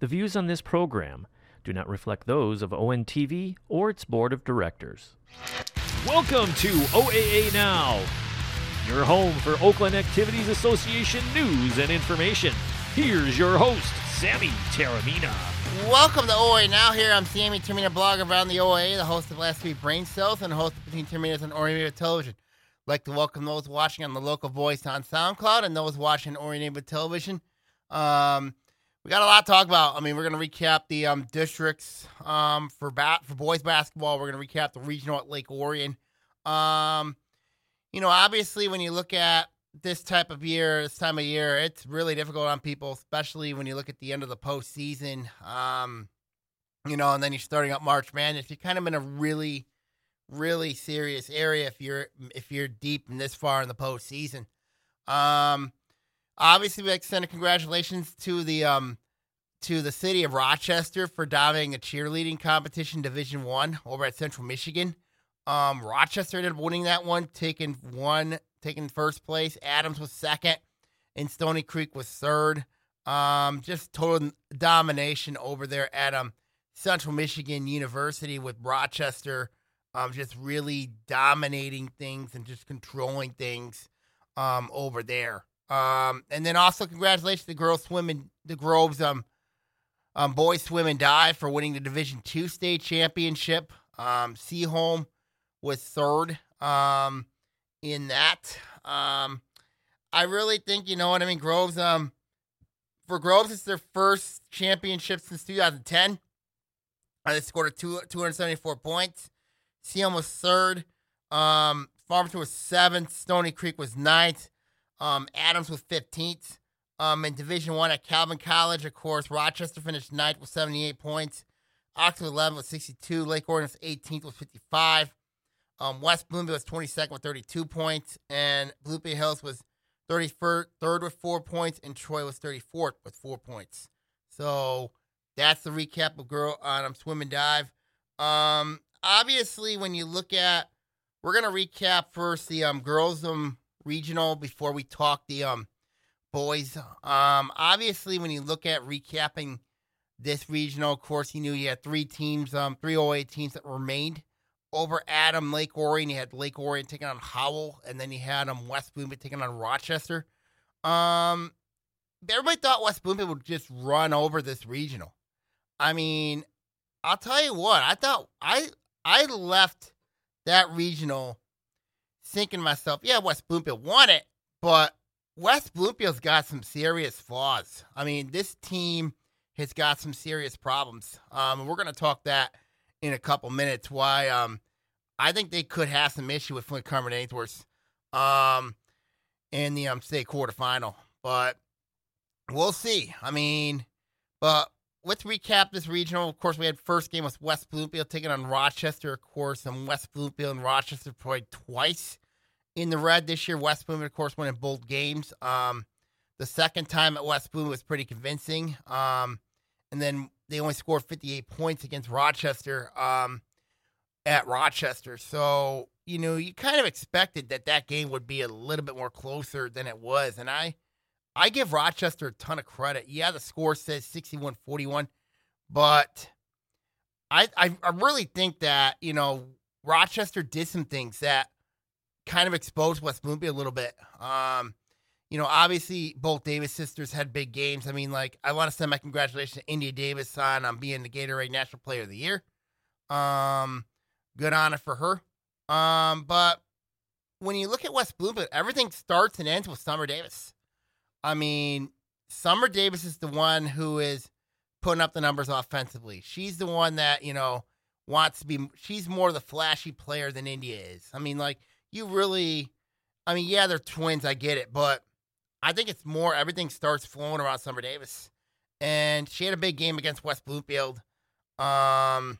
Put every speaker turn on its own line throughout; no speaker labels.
The views on this program do not reflect those of ONTV or its board of directors. Welcome to OAA Now, your home for Oakland Activities Association news and information. Here's your host, Sammy Taramina.
Welcome to OA Now. Here I'm Sammy Termina, blogger around the OA, the host of Last Week Brain Cells, and host of Between Terminas and Oriented Television. I'd like to welcome those watching on the local voice on SoundCloud and those watching Oriented Television. Um, we got a lot to talk about. I mean, we're going to recap the um, districts um, for bat for boys basketball. We're going to recap the regional at Lake Orion. Um, you know, obviously, when you look at this type of year, this time of year, it's really difficult on people, especially when you look at the end of the postseason. Um, you know, and then you're starting up March Madness. You're kind of in a really, really serious area if you're if you're deep and this far in the postseason. Um, obviously, we send a congratulations to the um to the city of Rochester for dominating a cheerleading competition, Division One, over at Central Michigan. Um, Rochester ended up winning that one, taking one, taking first place. Adams was second, and Stony Creek was third. Um, just total domination over there at um Central Michigan University with Rochester, um, just really dominating things and just controlling things, um, over there. Um, and then also congratulations to the girls swimming, the Groves um, um boys swim and dive for winning the Division Two state championship. Um, Seaholm was third um, in that. Um, I really think you know what I mean. Groves, um, for Groves, it's their first championship since 2010. Uh, they scored a two, 274 points. Seaholm was third. Um, Farmington was seventh. Stony Creek was ninth. Um, Adams was 15th. Um, in Division One at Calvin College, of course, Rochester finished ninth with 78 points. Oxford 11 with 62. Lake Orion was 18th with 55. Um, West Bloomfield was 22nd with 32 points, and Bloomfield Hills was 33rd third with four points, and Troy was 34th with four points. So that's the recap of girl on um, swim and dive. Um, obviously, when you look at, we're gonna recap first the um girls um regional before we talk the um boys. Um, obviously, when you look at recapping this regional, of course, you knew you had three teams, um, three OA teams that remained over Adam Lake Orion. You had Lake Orion taking on Howell, and then you had um West Bloomfield taking on Rochester. Um, everybody thought West Bloomfield would just run over this regional. I mean, I'll tell you what. I thought I I left that regional thinking to myself, yeah, West Bloomfield won it, but West Bloomfield's got some serious flaws. I mean, this team has got some serious problems. Um, we're going to talk that in a couple minutes why um I think they could have some issue with Flint Carman Ainsworth um in the um state quarterfinal. But we'll see. I mean, but let's recap this regional. Of course, we had first game with West Bloomfield taking on Rochester. Of course, and West Bloomfield and Rochester played twice in the red this year. West Bloomfield, of course, won in both games. Um, the second time at West Bloomfield was pretty convincing. Um, and then they only scored 58 points against Rochester um, at Rochester. So, you know, you kind of expected that that game would be a little bit more closer than it was. And I I give Rochester a ton of credit. Yeah, the score says 61 41, but I, I, I really think that, you know, Rochester did some things that kind of exposed West Bloomfield a little bit. Um, you know, obviously both Davis sisters had big games. I mean, like I want to send my congratulations to India Davis on um, being the Gatorade National Player of the Year. Um, good honor for her. Um, but when you look at West Bloomfield, everything starts and ends with Summer Davis. I mean, Summer Davis is the one who is putting up the numbers offensively. She's the one that you know wants to be. She's more the flashy player than India is. I mean, like you really. I mean, yeah, they're twins. I get it, but I think it's more everything starts flowing around Summer Davis. And she had a big game against West Bloomfield. Um,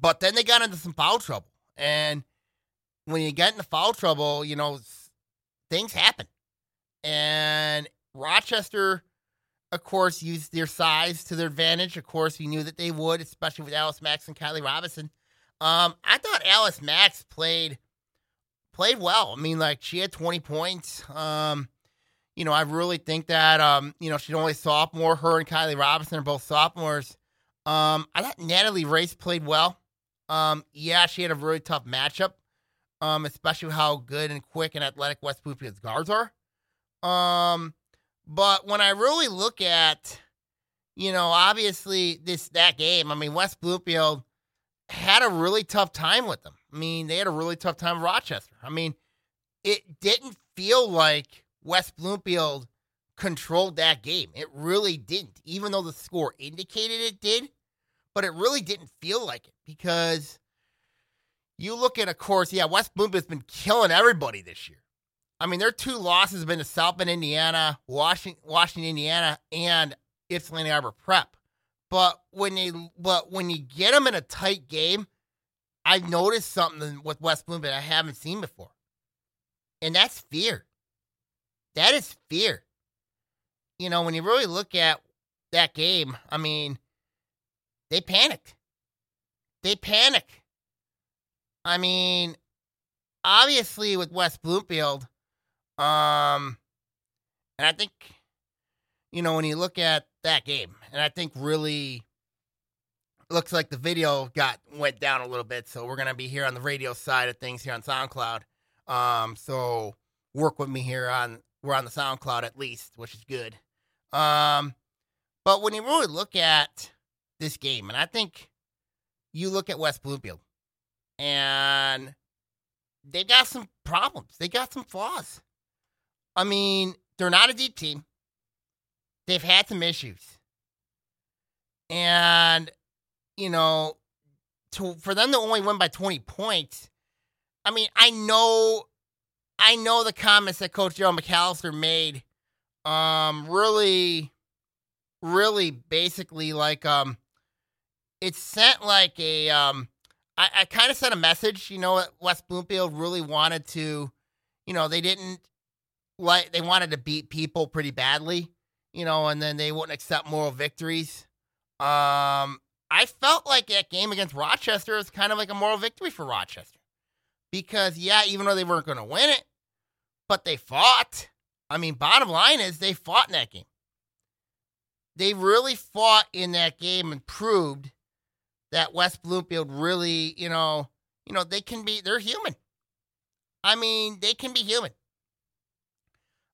but then they got into some foul trouble. And when you get into foul trouble, you know, things happen. And Rochester, of course, used their size to their advantage. Of course, we knew that they would, especially with Alice Max and Kylie Robinson. Um, I thought Alice Max played played well. I mean, like she had 20 points. Um, you know, I really think that, um, you know, she's only sophomore. Her and Kylie Robinson are both sophomores. Um, I thought Natalie Race played well. Um, yeah, she had a really tough matchup, um, especially how good and quick and athletic West Bloomfield's guards are. Um, but when I really look at, you know, obviously this that game, I mean, West Bloomfield had a really tough time with them. I mean, they had a really tough time Rochester. I mean, it didn't feel like West Bloomfield controlled that game. It really didn't, even though the score indicated it did, but it really didn't feel like it because you look at, of course, yeah, West Bloomfield's been killing everybody this year. I mean, their two losses have been to South Bend, Indiana, Washington, Washington, Indiana, and Ypsilanti Arbor Prep. But when they, but when you get them in a tight game, I've noticed something with West Bloomfield I haven't seen before, and that's fear. That is fear. You know, when you really look at that game, I mean, they panicked. They panic. I mean, obviously with West Bloomfield, um, and I think, you know, when you look at that game, and I think really looks like the video got went down a little bit, so we're gonna be here on the radio side of things here on SoundCloud. Um, so work with me here on we're on the SoundCloud at least, which is good. Um, but when you really look at this game, and I think you look at West Bloomfield, and they got some problems. They got some flaws. I mean, they're not a deep team. They've had some issues. And, you know, to for them to only win by 20 points, I mean, I know I know the comments that Coach Joe McAllister made um really really basically like um it sent like a um I, I kind of sent a message, you know, West Bloomfield really wanted to, you know, they didn't like they wanted to beat people pretty badly, you know, and then they wouldn't accept moral victories. Um, I felt like that game against Rochester was kind of like a moral victory for Rochester because yeah, even though they weren't going to win it, but they fought. I mean, bottom line is they fought in that game. They really fought in that game and proved that West Bloomfield really, you know, you know, they can be they're human. I mean, they can be human.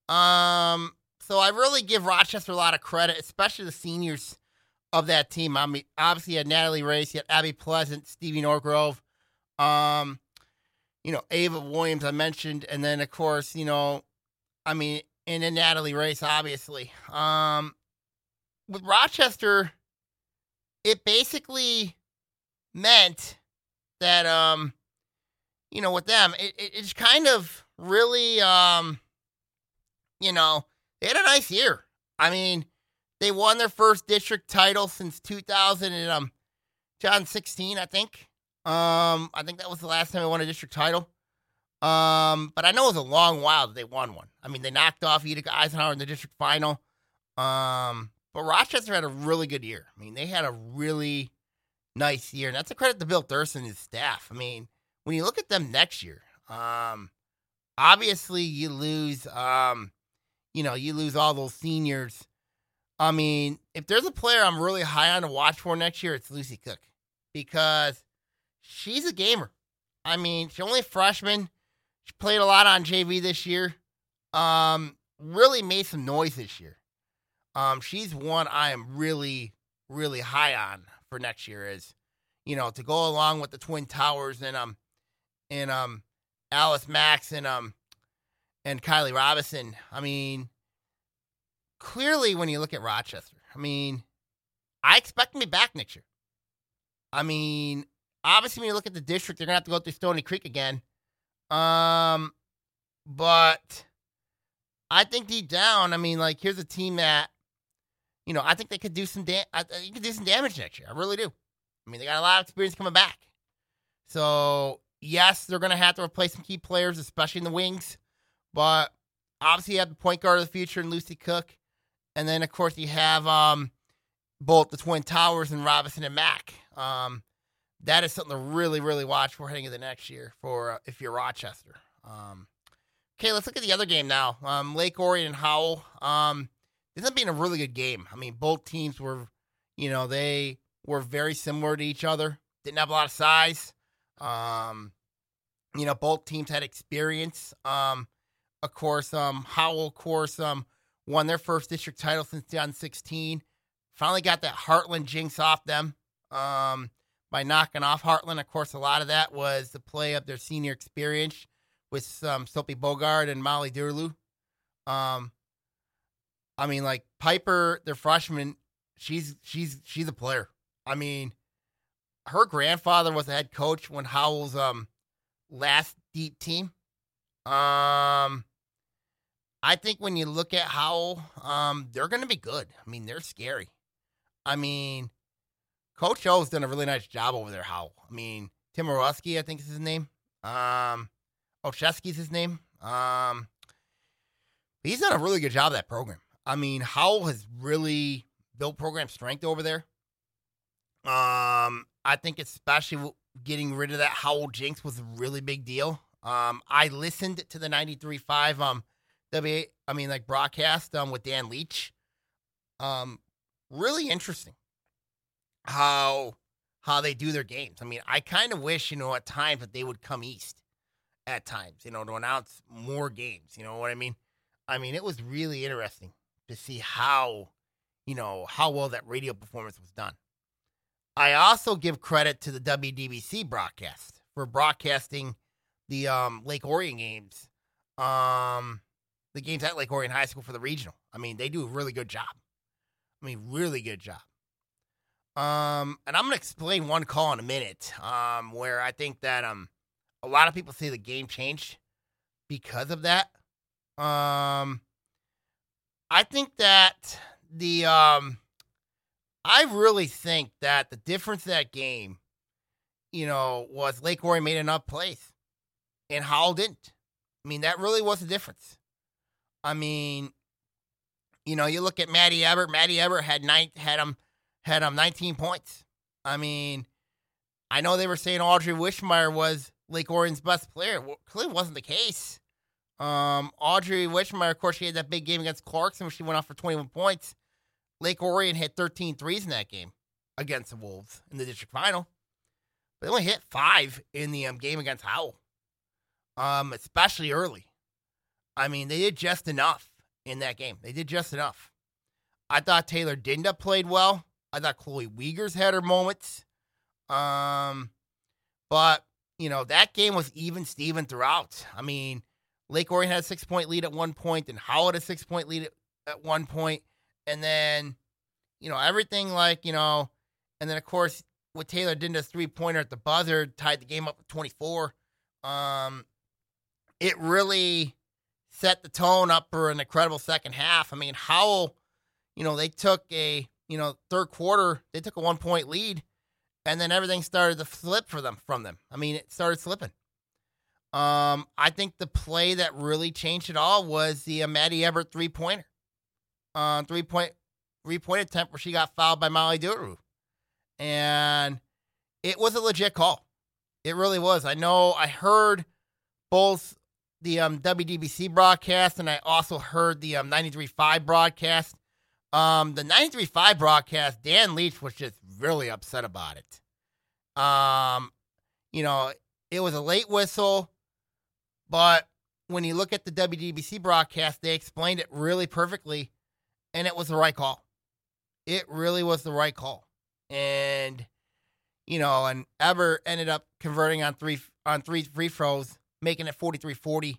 Um, so I really give Rochester a lot of credit, especially the seniors of that team. I mean, obviously you had Natalie Race, you had Abby Pleasant, Stevie Norgrove, um, you know, Ava Williams I mentioned, and then of course, you know, I mean, and then Natalie Race, obviously. Um, with Rochester, it basically meant that um, you know, with them, it, it it's kind of really um you know, they had a nice year. I mean, they won their first district title since 2000 and um, 2016, I think. Um, I think that was the last time they won a district title. Um, but I know it was a long while that they won one. I mean, they knocked off Utica Eisenhower in the district final. Um, but Rochester had a really good year. I mean, they had a really nice year, and that's a credit to Bill Thurston and his staff. I mean, when you look at them next year, um, obviously you lose um you know, you lose all those seniors. I mean, if there's a player I'm really high on to watch for next year, it's Lucy Cook because she's a gamer. I mean, she's only a freshman. She played a lot on JV this year. Um, really made some noise this year. Um, she's one I am really, really high on for next year. Is you know to go along with the Twin Towers and um and um Alice Max and um and Kylie Robinson. I mean, clearly, when you look at Rochester, I mean, I expect to be back next year. I mean, obviously, when you look at the district, they're gonna have to go through Stony Creek again. Um, but I think deep down, I mean, like, here's a team that, you know, I think they could do some da- I, you could do some damage next year. I really do. I mean, they got a lot of experience coming back. So yes, they're gonna have to replace some key players, especially in the wings. But obviously, you have the point guard of the future in Lucy Cook. And then, of course, you have um, both the Twin Towers and Robinson and Mack. Um, that is something to really, really watch for heading into the next year for uh, if you're Rochester. Um, Okay, let's look at the other game now. Um, Lake Orion and Howell. Um, this has been a really good game. I mean, both teams were, you know, they were very similar to each other. Didn't have a lot of size. Um, you know, both teams had experience. Um, of course, um, Howell, of course, um, won their first district title since 2016. Finally got that Heartland jinx off them um, by knocking off Heartland. Of course, a lot of that was the play of their senior experience with um, Sophie Bogard and Molly Durlu. Um, I mean, like Piper, their freshman, she's she's she's a player. I mean, her grandfather was a head coach when Howell's um last deep team. Um, I think when you look at Howell, um, they're going to be good. I mean, they're scary. I mean, Coach O's done a really nice job over there. Howell. I mean, Tim Orowski, I think is his name. Um, Olszewski's his name. Um, he's done a really good job of that program. I mean, Howell has really built program strength over there. Um, I think especially getting rid of that Howell jinx was a really big deal. Um, I listened to the 93.5 um W I mean like broadcast um with Dan Leach. Um, really interesting how how they do their games. I mean, I kind of wish you know at times that they would come east at times, you know, to announce more games. You know what I mean? I mean, it was really interesting to see how, you know, how well that radio performance was done. I also give credit to the WDBC broadcast for broadcasting the um, Lake Orion games, um, the games at Lake Orion High School for the regional. I mean, they do a really good job. I mean, really good job. Um, and I'm gonna explain one call in a minute. Um, where I think that um, a lot of people say the game changed because of that. Um, I think that the um, I really think that the difference that game, you know, was Lake Orion made enough plays, and Howell didn't. I mean, that really was the difference. I mean, you know, you look at Maddie Ebert. Maddie Ebert had nine, had him had him 19 points. I mean, I know they were saying Audrey Wishmeyer was Lake Orion's best player. Well, clearly wasn't the case. Um, Audrey Wishmeyer, of course, she had that big game against Clarkston where she went off for 21 points. Lake Orion hit 13 threes in that game against the Wolves in the district final. But they only hit five in the um, game against Howell, um, especially early. I mean, they did just enough in that game. They did just enough. I thought Taylor Dinda played well. I thought Chloe Wiegers had her moments. Um, but you know that game was even Steven throughout. I mean, Lake Orion had a six point lead at one point, and Howard a six point lead at, at one point, and then you know everything like you know, and then of course with Taylor Dinda's three pointer at the buzzer tied the game up at twenty four. Um, it really set the tone up for an incredible second half. I mean, Howell, you know, they took a you know, third quarter, they took a one point lead, and then everything started to flip for them from them. I mean, it started slipping. Um, I think the play that really changed it all was the uh, Maddie Ebert three pointer, uh, three point three point attempt where she got fouled by Molly Duru, and it was a legit call. It really was. I know. I heard both the um, WDBC broadcast and I also heard the um, 93.5 broadcast. Um, the 93.5 broadcast, Dan Leach was just really upset about it. Um, you know, it was a late whistle, but when you look at the WDBC broadcast, they explained it really perfectly, and it was the right call. It really was the right call. And, you know, and Ever ended up converting on three on three free throws, making it 43-40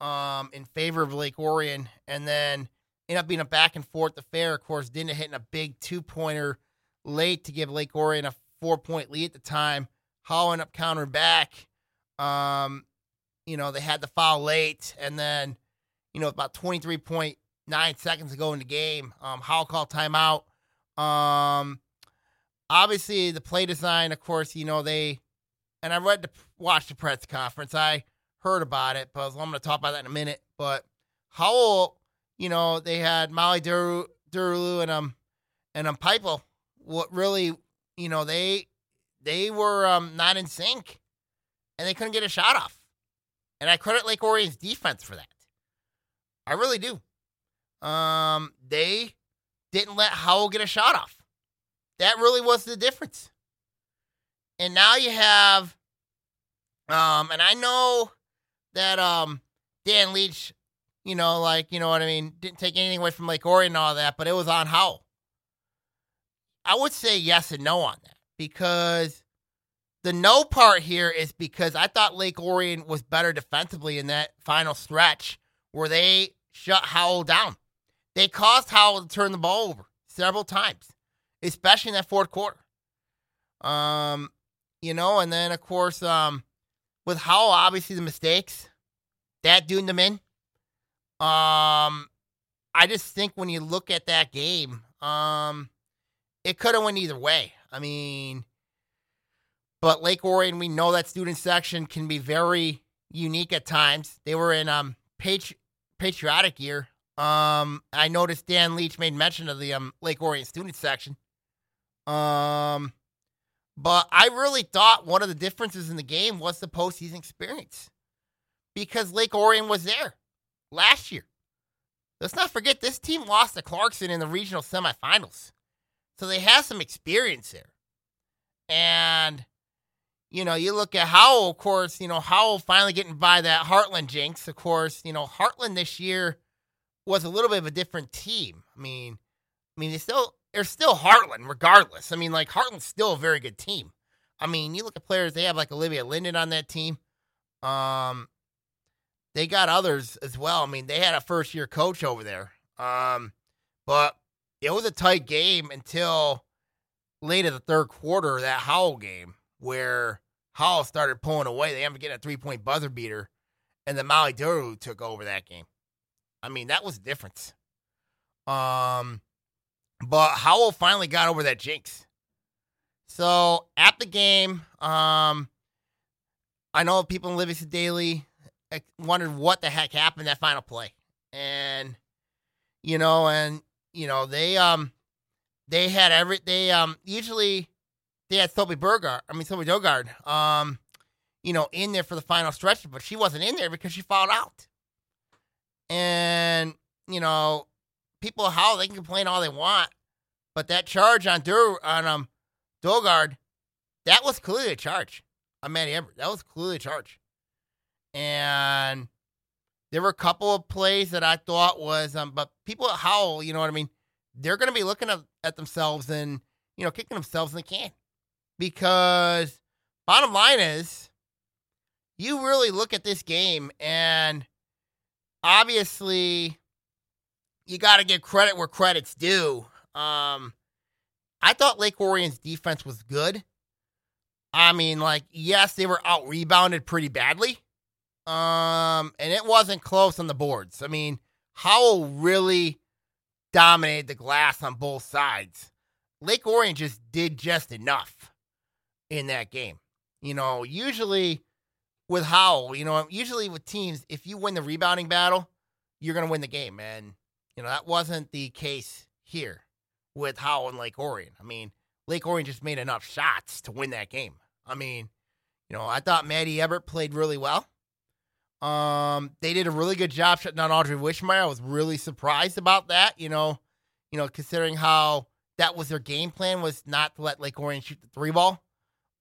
um, in favor of Lake Orion. And then ended up being a back and forth affair. Of course, Dinda hitting a big two pointer late to give Lake Orion a four point lead at the time. Howell ended up countering back. Um, you know, they had the foul late, and then, you know, about 23.9 seconds to go in the game, um, Howell called timeout. Um, obviously, the play design, of course, you know, they, and I read the, watched the press conference. I heard about it, but I'm going to talk about that in a minute. But Howell you know, they had Molly Duru, Durulu and um and um Pipel. What really, you know, they they were um not in sync, and they couldn't get a shot off. And I credit Lake Orion's defense for that. I really do. Um, they didn't let Howell get a shot off. That really was the difference. And now you have, um, and I know that um Dan Leach, you know, like you know what I mean, didn't take anything away from Lake Orion and all that, but it was on Howell. I would say yes and no on that because the no part here is because I thought Lake Orion was better defensively in that final stretch where they shut Howell down. They caused Howell to turn the ball over several times, especially in that fourth quarter. Um, you know, and then of course, um, with how obviously the mistakes that doing them in. Um, I just think when you look at that game, um, it could have went either way. I mean, but Lake Orion, we know that student section can be very unique at times. They were in um patri- patriotic year. Um, I noticed Dan Leach made mention of the um Lake Orion student section. Um, but I really thought one of the differences in the game was the postseason experience because Lake Orion was there last year. Let's not forget this team lost to Clarkston in the regional semifinals. So they have some experience there. And, you know, you look at Howell, of course, you know, Howell finally getting by that Heartland jinx. Of course, you know, Heartland this year was a little bit of a different team. I mean, I mean, they still they're still Heartland, regardless. I mean, like Heartland's still a very good team. I mean, you look at players, they have like Olivia Linden on that team. Um, they got others as well. I mean, they had a first year coach over there. Um, but it was a tight game until late in the third quarter, that Howell game, where Howell started pulling away. They ended up getting a three point buzzer beater, and then Molly Duru took over that game. I mean, that was the difference. Um, but Howell finally got over that jinx. So at the game, um, I know people in Livingston Daily wondered what the heck happened that final play, and you know, and you know they um they had every they um usually they had Sophie Burgard, I mean Sophie Dogard, um, you know, in there for the final stretch, but she wasn't in there because she fouled out. And you know, people howl, they can complain all they want, but that charge on Dur on um Dogard, that was clearly a charge on Everett. That was clearly a charge. And there were a couple of plays that I thought was um, but people at Howell, you know what I mean? They're gonna be looking at, at themselves and you know, kicking themselves in the can. Because bottom line is you really look at this game and obviously you got to give credit where credit's due. Um, I thought Lake Orion's defense was good. I mean, like, yes, they were out rebounded pretty badly. Um, and it wasn't close on the boards. I mean, Howell really dominated the glass on both sides. Lake Orion just did just enough in that game. You know, usually with Howell, you know, usually with teams, if you win the rebounding battle, you're going to win the game. And, you know, that wasn't the case here with Howell and Lake Orion. I mean, Lake Orion just made enough shots to win that game. I mean, you know, I thought Maddie Everett played really well. Um, they did a really good job shutting down Audrey Wishmeyer. I was really surprised about that. You know, you know, considering how that was their game plan was not to let Lake Orion shoot the three ball.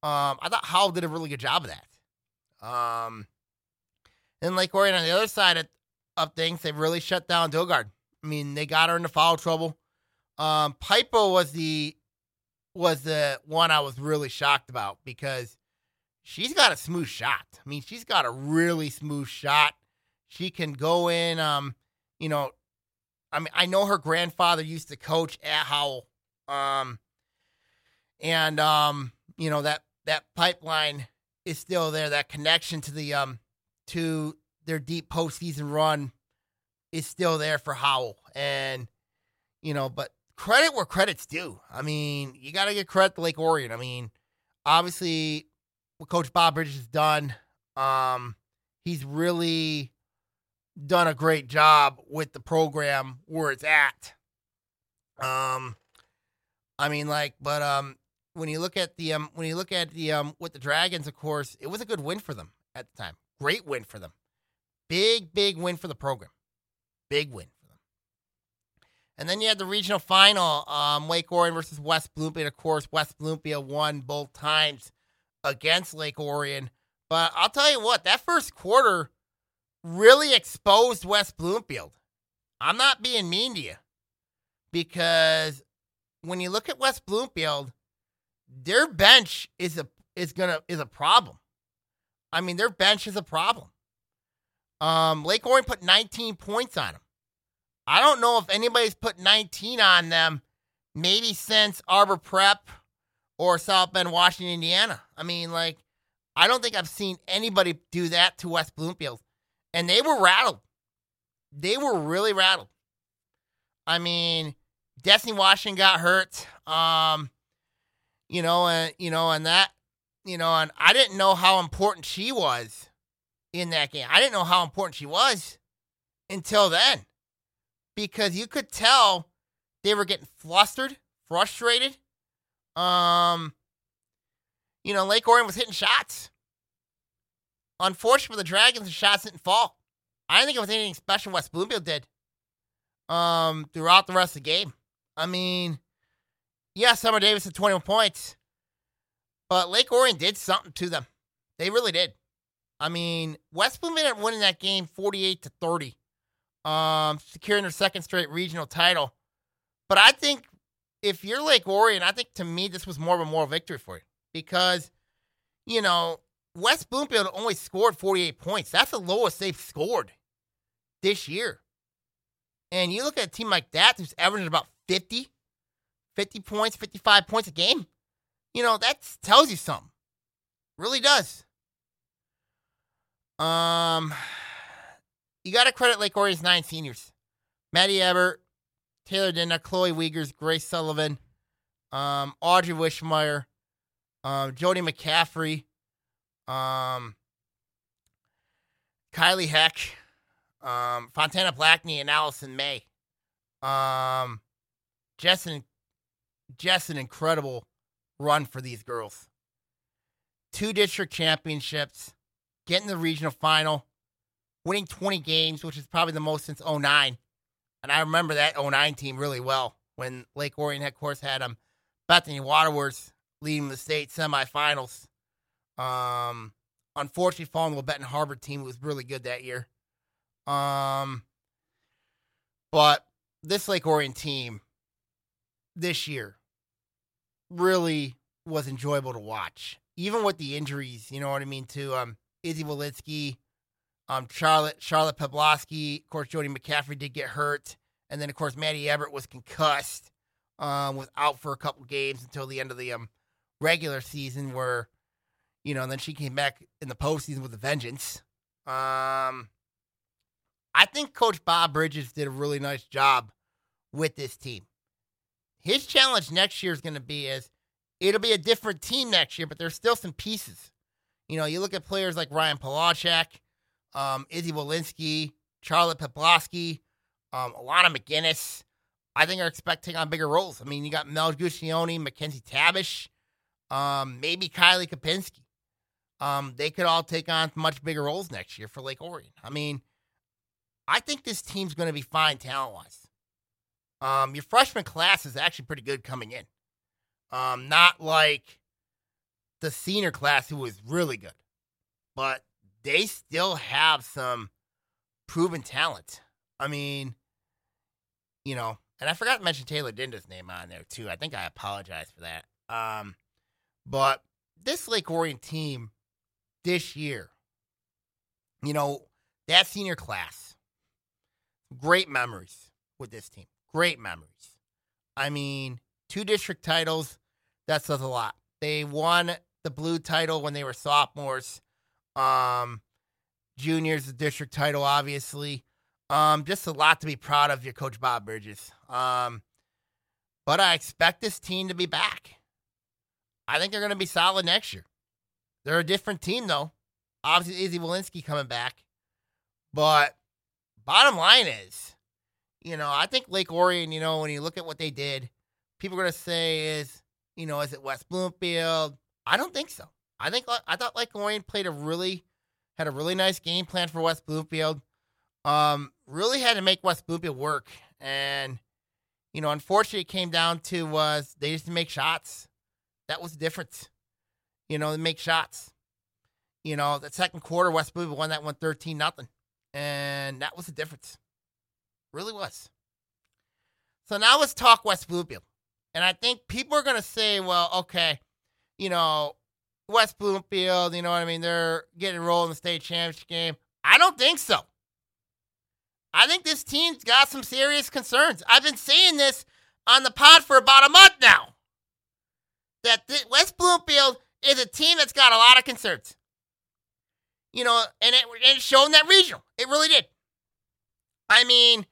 Um, I thought Howell did a really good job of that. Um, and Lake Orion on the other side of, of things, they really shut down Dogard. I mean, they got her into foul trouble. Um, Piper was the was the one I was really shocked about because she's got a smooth shot. I mean, she's got a really smooth shot. She can go in. Um, you know, I mean, I know her grandfather used to coach at Howell. Um, and um, you know that that pipeline is still there. That connection to the um to their deep postseason run is still there for Howell. And you know, but credit where credit's due. I mean, you got to get credit to Lake Orion. I mean, obviously what Coach Bob Bridges has done. Um, he's really done a great job with the program where it's at. Um, I mean, like, but um, when you look at the um, when you look at the um, with the Dragons, of course, it was a good win for them at the time. Great win for them. Big, big win for the program. Big win for them. And then you had the regional final, um, Lake Orion versus West Bloomfield. Of course, West Bloomfield won both times against Lake Orion. But I'll tell you what, that first quarter really exposed West Bloomfield. I'm not being mean to you because when you look at West Bloomfield, their bench is a is gonna is a problem. I mean, their bench is a problem. Um, Lake Orion put 19 points on them. I don't know if anybody's put 19 on them, maybe since Arbor Prep or South Bend, Washington, Indiana. I mean, like, I don't think I've seen anybody do that to West Bloomfield. And they were rattled. They were really rattled. I mean, Destiny Washington got hurt. Um, you know, and you know, and that, you know, and I didn't know how important she was in that game. I didn't know how important she was until then. Because you could tell they were getting flustered, frustrated. Um, you know, Lake Orion was hitting shots. Unfortunately for the Dragons, the shots didn't fall. I didn't think it was anything special West Bloomfield did um, throughout the rest of the game. I mean, yeah, Summer Davis had 21 points, but Lake Orion did something to them. They really did. I mean, West Bloomfield winning that game 48 to 30, um, securing their second straight regional title. But I think if you're Lake Orion, I think to me this was more of a moral victory for you because, you know, West Bloomfield only scored 48 points. That's the lowest they've scored this year. And you look at a team like that who's averaging about 50, 50 points, 55 points a game, you know, that tells you something. Really does. Um, you got to credit Lake Orion's nine seniors Maddie Ebert, Taylor Dinda, Chloe Wiegers, Grace Sullivan, um, Audrey Wishmeyer, um, Jody McCaffrey, um, Kylie Heck, um, Fontana Blackney, and Allison May. Um, just an, just an incredible run for these girls. Two district championships, getting the regional final, winning 20 games, which is probably the most since 09. And I remember that 09 team really well when Lake Orion, of course, had um, Bethany Waterworth leading the state semifinals. Um, unfortunately, falling to a Benton Harbor team was really good that year. Um, but this Lake Orion team this year really was enjoyable to watch, even with the injuries. You know what I mean? To um, Izzy Walensky, um, Charlotte Charlotte Pebloski, of course, Jody McCaffrey did get hurt, and then of course Maddie Everett was concussed, um, was out for a couple games until the end of the um regular season, where you know, and then she came back in the postseason with a vengeance. Um, I think Coach Bob Bridges did a really nice job with this team. His challenge next year is going to be is it'll be a different team next year, but there's still some pieces. You know, you look at players like Ryan Polachek, um, Izzy Walensky, Charlotte Peploski, um, Alana McGinnis. I think are expecting on bigger roles. I mean, you got Mel Guccione, Mackenzie Tabish, um, maybe Kylie Kapinski. Um, they could all take on much bigger roles next year for Lake Orion. I mean, I think this team's going to be fine talent wise. Um, your freshman class is actually pretty good coming in. Um, not like the senior class who was really good, but they still have some proven talent. I mean, you know, and I forgot to mention Taylor Dinda's name on there too. I think I apologize for that. Um, but this Lake Orion team this year, you know, that senior class, great memories with this team. Great memories. I mean, two district titles, that says a lot. They won the blue title when they were sophomores. Um, juniors, the district title, obviously. Um, just a lot to be proud of your coach Bob Bridges. Um, but I expect this team to be back. I think they're going to be solid next year. They're a different team, though. Obviously, Izzy Walensky coming back. But bottom line is, you know, I think Lake Orion, you know, when you look at what they did, people are going to say is, you know, is it West Bloomfield? I don't think so. I think I thought like Orion played a really had a really nice game plan for West Bloomfield. Um, really had to make West Bloomfield work. And, you know, unfortunately, it came down to was they just make shots. That was the difference. You know, they make shots. You know, the second quarter, West Bloomfield won that one 13 nothing. And that was the difference. Really was. So now let's talk West Bloomfield. And I think people are going to say, well, okay, you know, West Bloomfield, you know what I mean? They're getting rolled in the state championship game. I don't think so. I think this team's got some serious concerns. I've been saying this on the pod for about a month now. That West Bloomfield is a team that's got a lot of concerns. You know, and it, and it showed in that regional. It really did. I mean,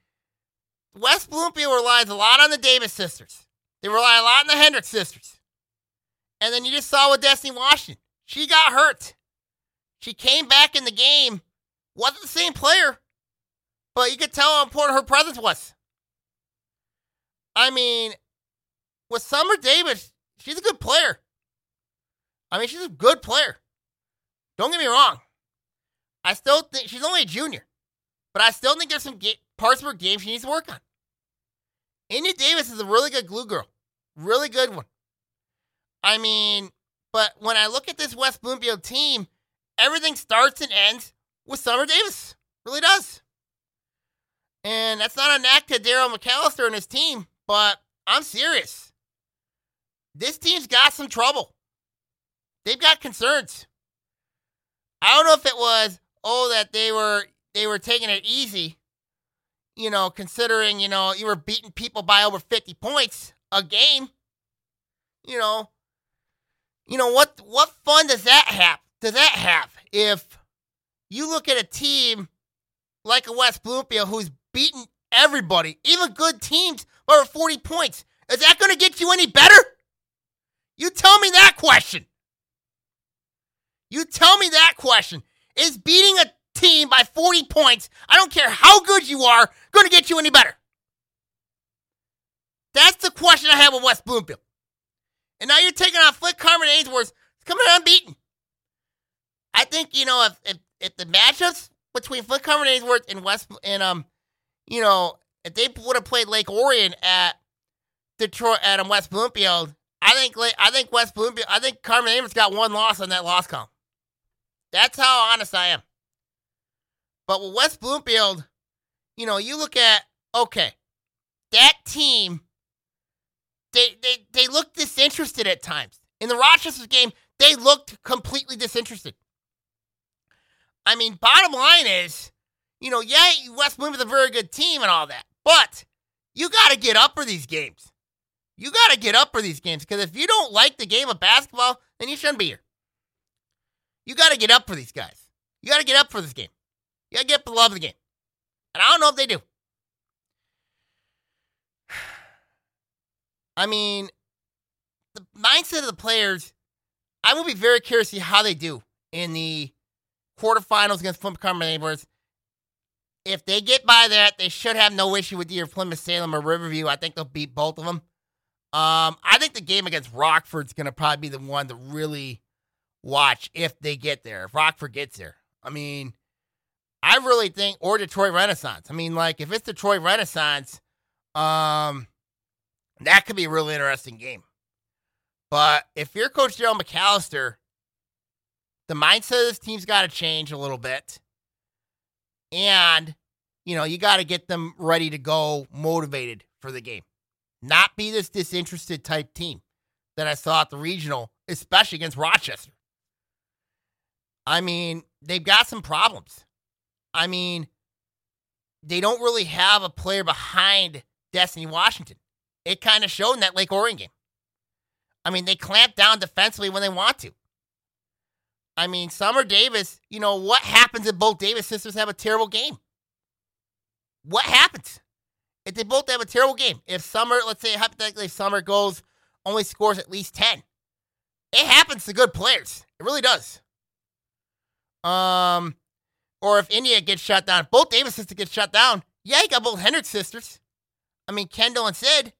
West Bloomfield relies a lot on the Davis sisters. They rely a lot on the Hendricks sisters. And then you just saw with Destiny Washington. She got hurt. She came back in the game. Wasn't the same player, but you could tell how important her presence was. I mean, with Summer Davis, she's a good player. I mean, she's a good player. Don't get me wrong. I still think she's only a junior, but I still think there's some ga- parts of her game she needs to work on. India Davis is a really good glue girl, really good one. I mean, but when I look at this West Bloomfield team, everything starts and ends with Summer Davis. Really does. And that's not a knack to Daryl McAllister and his team, but I'm serious. This team's got some trouble. They've got concerns. I don't know if it was oh that they were they were taking it easy, you know, considering, you know, you were beating people by over 50 points a game. You know, you know what what fun does that have? Does that have if you look at a team like a West Bloomfield who's beaten everybody, even good teams, over 40 points? Is that going to get you any better? You tell me that question. You tell me that question. Is beating a team by 40 points, I don't care how good you are, going to get you any better? That's the question I have with West Bloomfield. And now you're taking on Flint Carman Ainsworth, coming unbeaten. I think, you know, if, if, if the matchups between Flint Carman Ainsworth and West, and, um, you know, if they would have played Lake Orion at Detroit, at um, West Bloomfield, I think, I think West Bloomfield, I think Carman Ainsworth got one loss on that loss count. That's how honest I am. But with West Bloomfield, you know, you look at, okay, that team they, they, they looked disinterested at times. In the Rochester game, they looked completely disinterested. I mean, bottom line is, you know, yeah, West Bloomfield's a very good team and all that, but you got to get up for these games. You got to get up for these games because if you don't like the game of basketball, then you shouldn't be here. You got to get up for these guys. You got to get up for this game. You got to get up for the love of the game. And I don't know if they do. I mean, the mindset of the players, I will be very curious to see how they do in the quarterfinals against Plymouth Carman Neighbors. If they get by that, they should have no issue with either Plymouth Salem or Riverview. I think they'll beat both of them. Um, I think the game against Rockford's going to probably be the one to really watch if they get there. If Rockford gets there, I mean, I really think, or Detroit Renaissance. I mean, like if it's Detroit Renaissance, um, that could be a really interesting game. But if you're Coach Daryl McAllister, the mindset of this team's got to change a little bit. And, you know, you got to get them ready to go, motivated for the game. Not be this disinterested type team that I saw at the regional, especially against Rochester. I mean, they've got some problems. I mean, they don't really have a player behind Destiny Washington it kind of showed in that Lake Orion game. I mean, they clamp down defensively when they want to. I mean, Summer Davis, you know, what happens if both Davis sisters have a terrible game? What happens if they both have a terrible game? If Summer, let's say hypothetically, if Summer goes, only scores at least 10. It happens to good players. It really does. Um, or if India gets shut down, both Davis sisters get shut down. Yeah, you got both Hendricks sisters. I mean, Kendall and Sid.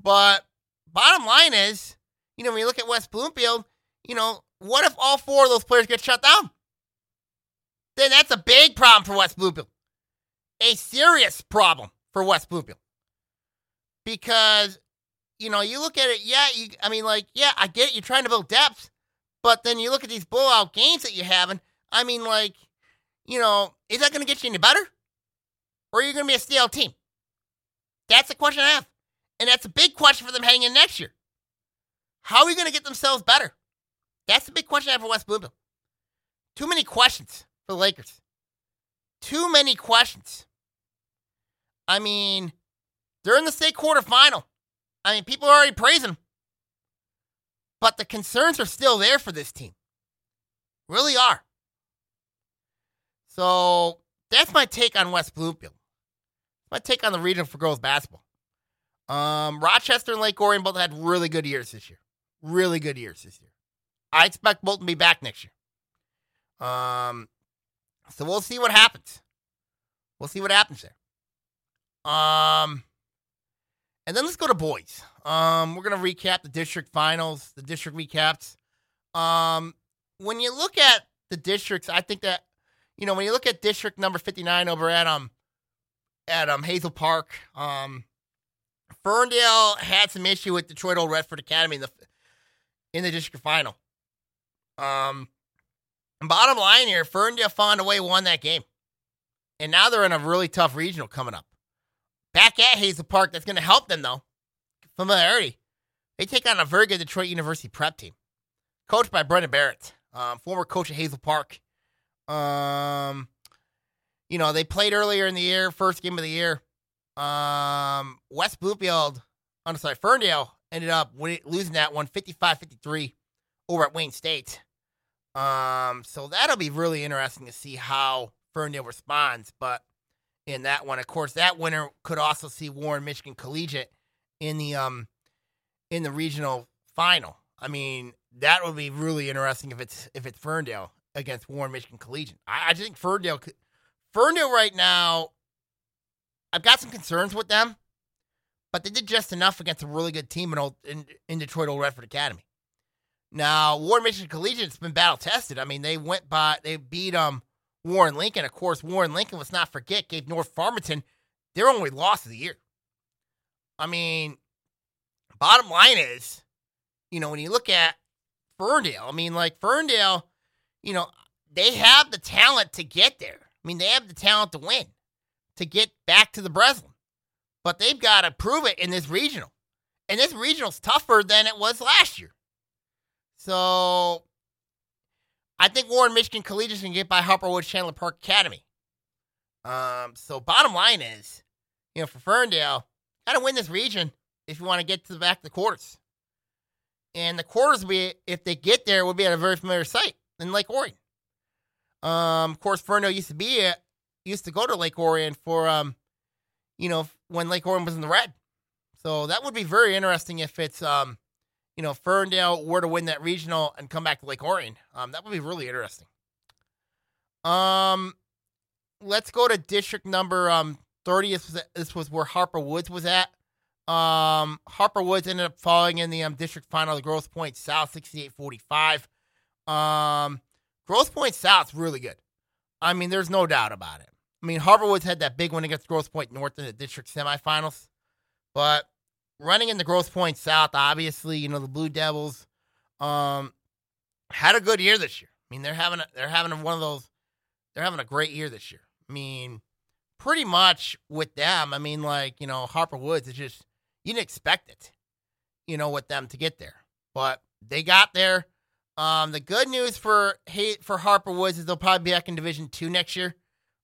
But bottom line is, you know, when you look at West Bloomfield, you know, what if all four of those players get shut down? Then that's a big problem for West Bloomfield. a serious problem for West Bloomfield. Because, you know, you look at it, yeah, you, I mean, like, yeah, I get it, you're trying to build depth, but then you look at these blowout games that you're having, I mean, like, you know, is that going to get you any better? Or are you going to be a stale team? That's the question I have. And that's a big question for them heading in next year. How are we going to get themselves better? That's the big question I have for West Bloomfield. Too many questions for the Lakers. Too many questions. I mean, they're in the state quarterfinal. I mean, people are already praising them. But the concerns are still there for this team. Really are. So that's my take on West Bloomfield. My take on the region for girls basketball. Um, Rochester and Lake Orion both had really good years this year. Really good years this year. I expect both to be back next year. Um, so we'll see what happens. We'll see what happens there. Um, and then let's go to boys. Um, we're gonna recap the district finals, the district recaps. Um, when you look at the districts, I think that you know when you look at district number fifty nine over at um at um Hazel Park, um, Ferndale had some issue with Detroit Old Redford Academy in the in the district final. Um, bottom line here, Ferndale found a way, won that game, and now they're in a really tough regional coming up. Back at Hazel Park, that's going to help them though. Familiarity. They take on a very good Detroit University prep team, coached by Brendan Barrett, um, former coach at Hazel Park. Um, you know they played earlier in the year, first game of the year. Um, West Bloomfield, I'm sorry, Ferndale ended up losing that one 55-53 over at Wayne State. Um, so that'll be really interesting to see how Ferndale responds. But in that one, of course, that winner could also see Warren Michigan Collegiate in the um in the regional final. I mean, that would be really interesting if it's if it's Ferndale against Warren Michigan Collegiate. I, I think Ferndale Ferndale right now. I've got some concerns with them, but they did just enough against a really good team in old, in, in Detroit Old Redford Academy. Now, Warren Michigan Collegiate's been battle tested. I mean, they went by, they beat um Warren Lincoln. Of course, Warren Lincoln, let's not forget, gave North Farmington their only loss of the year. I mean, bottom line is, you know, when you look at Ferndale, I mean, like Ferndale, you know, they have the talent to get there. I mean, they have the talent to win, to get back to the Breslin. But they've got to prove it in this regional. And this regional's tougher than it was last year. So I think Warren Michigan Collegiate can get by Harper Woods Chandler Park Academy. Um, so bottom line is, you know, for Ferndale, gotta win this region if you want to get to the back of the quarters. And the quarters will be if they get there will be at a very familiar site in Lake Orion. Um, of course, Ferndale used to be a, used to go to Lake Orion for um, you know, when Lake Orion was in the red. So that would be very interesting if it's um you know, Ferndale were to win that regional and come back to Lake Orion. Um, that would be really interesting. Um, let's go to district number um 30. This was, where Harper Woods was at. Um, Harper Woods ended up falling in the um, district final, the Grosse Pointe South, 68-45. Um, Grosse Pointe South's really good. I mean, there's no doubt about it. I mean, Harper Woods had that big one against Grosse Pointe North in the district semifinals, but running in the Grosse Pointe South, obviously, you know, the Blue Devils um had a good year this year. I mean, they're having a, they're having one of those they're having a great year this year. I mean, pretty much with them, I mean, like, you know, Harper Woods is just you didn't expect it, you know, with them to get there. But they got there. Um, the good news for hate for Harper Woods is they'll probably be back in Division Two next year.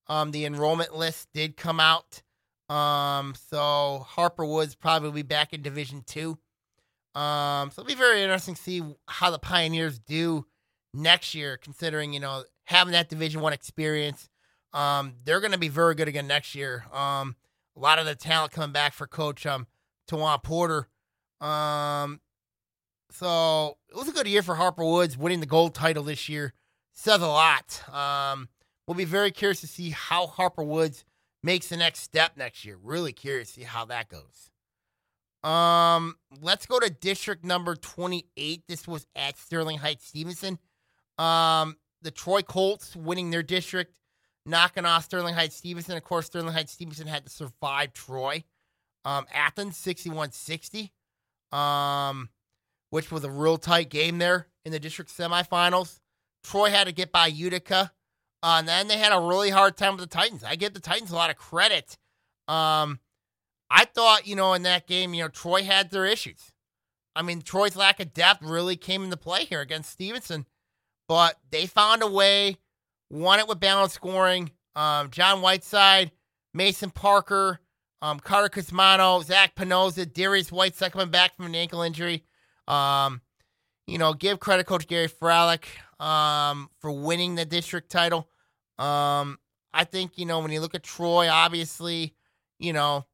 Um, the enrollment list did come out. Um, so Harper Woods probably be back in Division Two. Um, so it'll be very interesting to see how the Pioneers do next year, considering you know having that Division One experience. Um, they're going to be very good again next year. Um, a lot of the talent coming back for Coach um Tawan Porter. Um, so it was a good year for Harper Woods, winning the gold title this year says a lot. Um, we'll be very curious to see how Harper Woods makes the next step next year. Really curious to see how that goes. Um, let's go to district number 28. This was at Sterling Heights Stevenson. Um, the Troy Colts winning their district knocking off Sterling Heights Stevenson. Of course, Sterling Heights Stevenson had to survive Troy. Um, Athens 61 60, um, which was a real tight game there in the district semifinals. Troy had to get by Utica. Uh, and then they had a really hard time with the Titans. I give the Titans a lot of credit. Um, I thought, you know, in that game, you know, Troy had their issues. I mean, Troy's lack of depth really came into play here against Stevenson, but they found a way, won it with balanced scoring. Um, John Whiteside, Mason Parker, um, Carter Cusmano, Zach Pinoza, Darius Whiteside coming back from an ankle injury. Um, you know, give credit Coach Gary Fralick um, for winning the district title. Um, I think, you know, when you look at Troy, obviously, you know,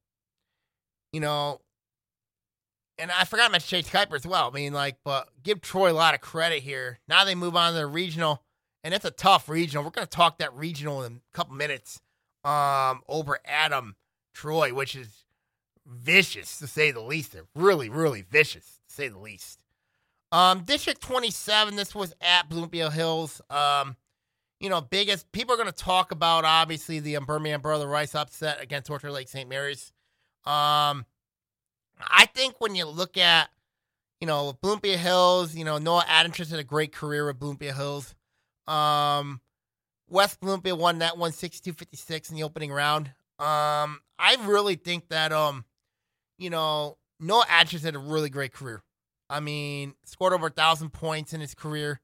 you know, and I forgot to mention Chase Kuiper as well. I mean, like, but give Troy a lot of credit here. Now they move on to the regional, and it's a tough regional. We're to talk that regional in a couple minutes um, over Adam Troy, which is vicious to say the least. They're really, really vicious to say the least. Um, District 27, this was at Bloomfield Hills. Um, you know, biggest people are going to talk about obviously the Birmingham Brother Rice upset against Orchard Lake St. Mary's. Um, I think when you look at, you know, Bloomfield Hills, you know, Noah Adams had a great career with Bloomfield Hills. Um, West Bloomfield won that one 62-56 in the opening round. Um, I really think that, um, you know, Noah Adams had a really great career. I mean, scored over a thousand points in his career.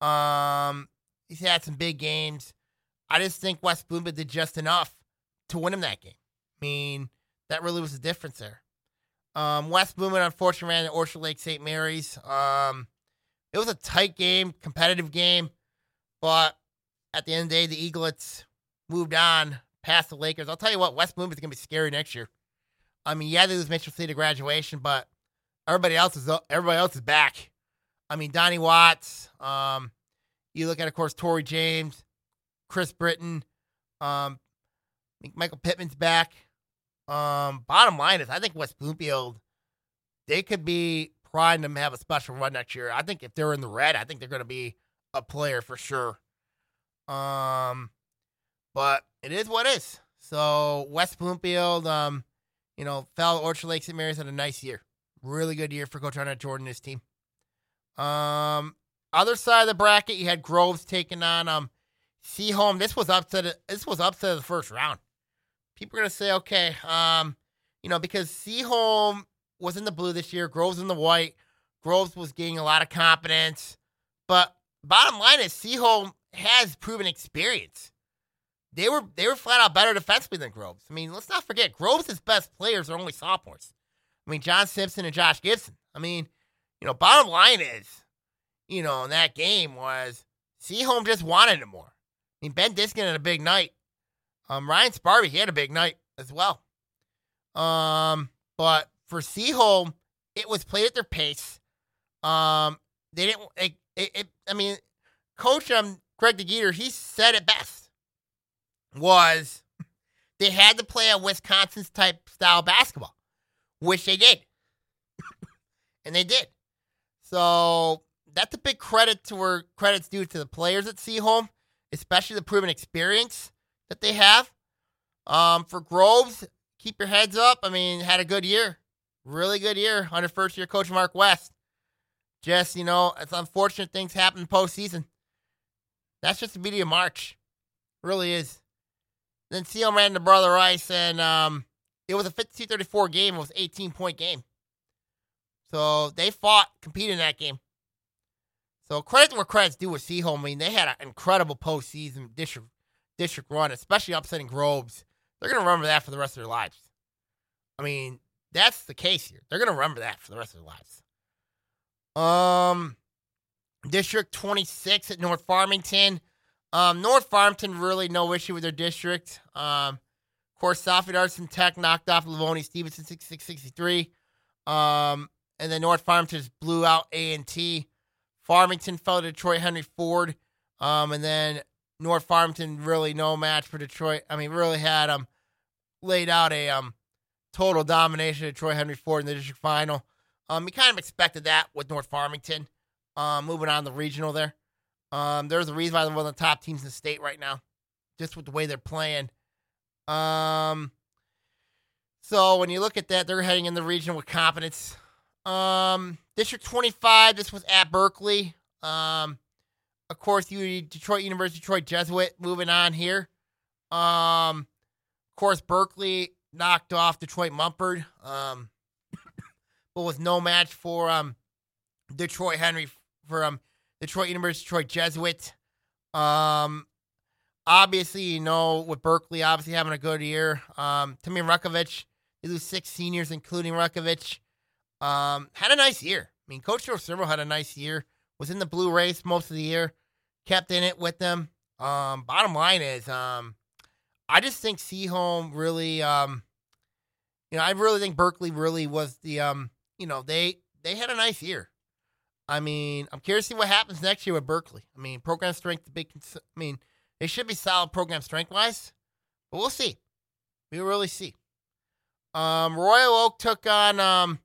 Um, he's had some big games. I just think West Bloomfield did just enough to win him that game. I mean, that really was the difference there. Um, West Bloomfield unfortunately ran the Orchard Lake St. Mary's. Um, it was a tight game, competitive game, but at the end of the day, the Eaglets moved on past the Lakers. I'll tell you what, West Bloomfield is going to be scary next year. I mean, yeah, they lose Mitchell State to graduation, but everybody else is everybody else is back. I mean, Donnie Watts. Um, you look at, of course, Tory James, Chris Britton, um, Michael Pittman's back. Um, bottom line is, I think West Bloomfield, they could be primed to have a special run next year. I think if they're in the red, I think they're going to be a player for sure. Um, but it is what it is. So West Bloomfield, um, you know, fell Orchard Lake St. Mary's had a nice year, really good year for Coach Arnett Jordan and his team. Um, other side of the bracket, you had Groves taking on um Seaholm. This was up to the this was up to the first round people are to say, okay, um, you know, because Seaholm was in the blue this year, Groves in the white. Groves was gaining a lot of confidence. But bottom line is Seaholm has proven experience. They were they were flat out better defensively than Groves. I mean, let's not forget Groves' best players are only sophomores. I mean, John Simpson and Josh Gibson. I mean, you know, bottom line is, you know, in that game was Seaholm just wanted it more. I mean, Ben Diskin had a big night. Um, Ryan Sparby, he had a big night as well. Um, but for Seaholm, it was played at their pace. Um, they didn't. It, it, it I mean, Coach um Greg DeGeeter, he said it best. Was they had to play a Wisconsin's type style basketball, which they did, and they did. So that's a big credit to where credits due to the players at Seaholm, especially the proven experience that they have. Um, for Groves, keep your heads up. I mean, had a good year, really good year under first year coach Mark West. Just you know, it's unfortunate things happen postseason. That's just the beauty of March, really is. Then Seal ran to Brother Rice, and um, it was a 52-34 game. It was an 18 point game. So they fought, competed in that game. So credit where credit's due with Seaholm. I mean, they had an incredible postseason district district run, especially upsetting Groves, they're to remember that for the rest of their lives. I mean, that's the case here. They're to remember that for the rest of their lives. Um, District 26 at North Farmington. Um, North Farmington really no issue with their district. Um, of course, Southfield Arts and Tech knocked off Livonia Stevenson 6663. Um, and then North Farmington just blew out A and T. Farmington fell to Detroit Henry Ford. Um, and then North Farmington really no match for Detroit. I mean, really had um laid out a um total domination of Troy Henry Ford in the district final. Um, we kind of expected that with North Farmington. Um, moving on the regional there. Um, there's a reason why they're one of the top teams in the state right now. just with the way they're playing. Um, so when you look at that, they're heading in the region with confidence. Um, District 25, this was at Berkeley. Um, of course, you Detroit University, Detroit Jesuit moving on here. Um, of course, Berkeley knocked off Detroit Mumford, um, but was no match for um, Detroit Henry for um, Detroit University, Detroit Jesuit. Um, obviously, you know, with Berkeley obviously having a good year. Um, Timmy Rukovich, they lose six seniors, including Rukovich. Um, had a nice year. I mean, Coach Joe Servo had a nice year. Was in the blue race most of the year. Kept in it with them. Um, bottom line is, um, I just think Seaholm really, um, you know, I really think Berkeley really was the, um, you know, they they had a nice year. I mean, I'm curious to see what happens next year with Berkeley. I mean, program strength, the big. I mean, they should be solid program strength wise, but we'll see. We'll really see. Um, Royal Oak took on, um,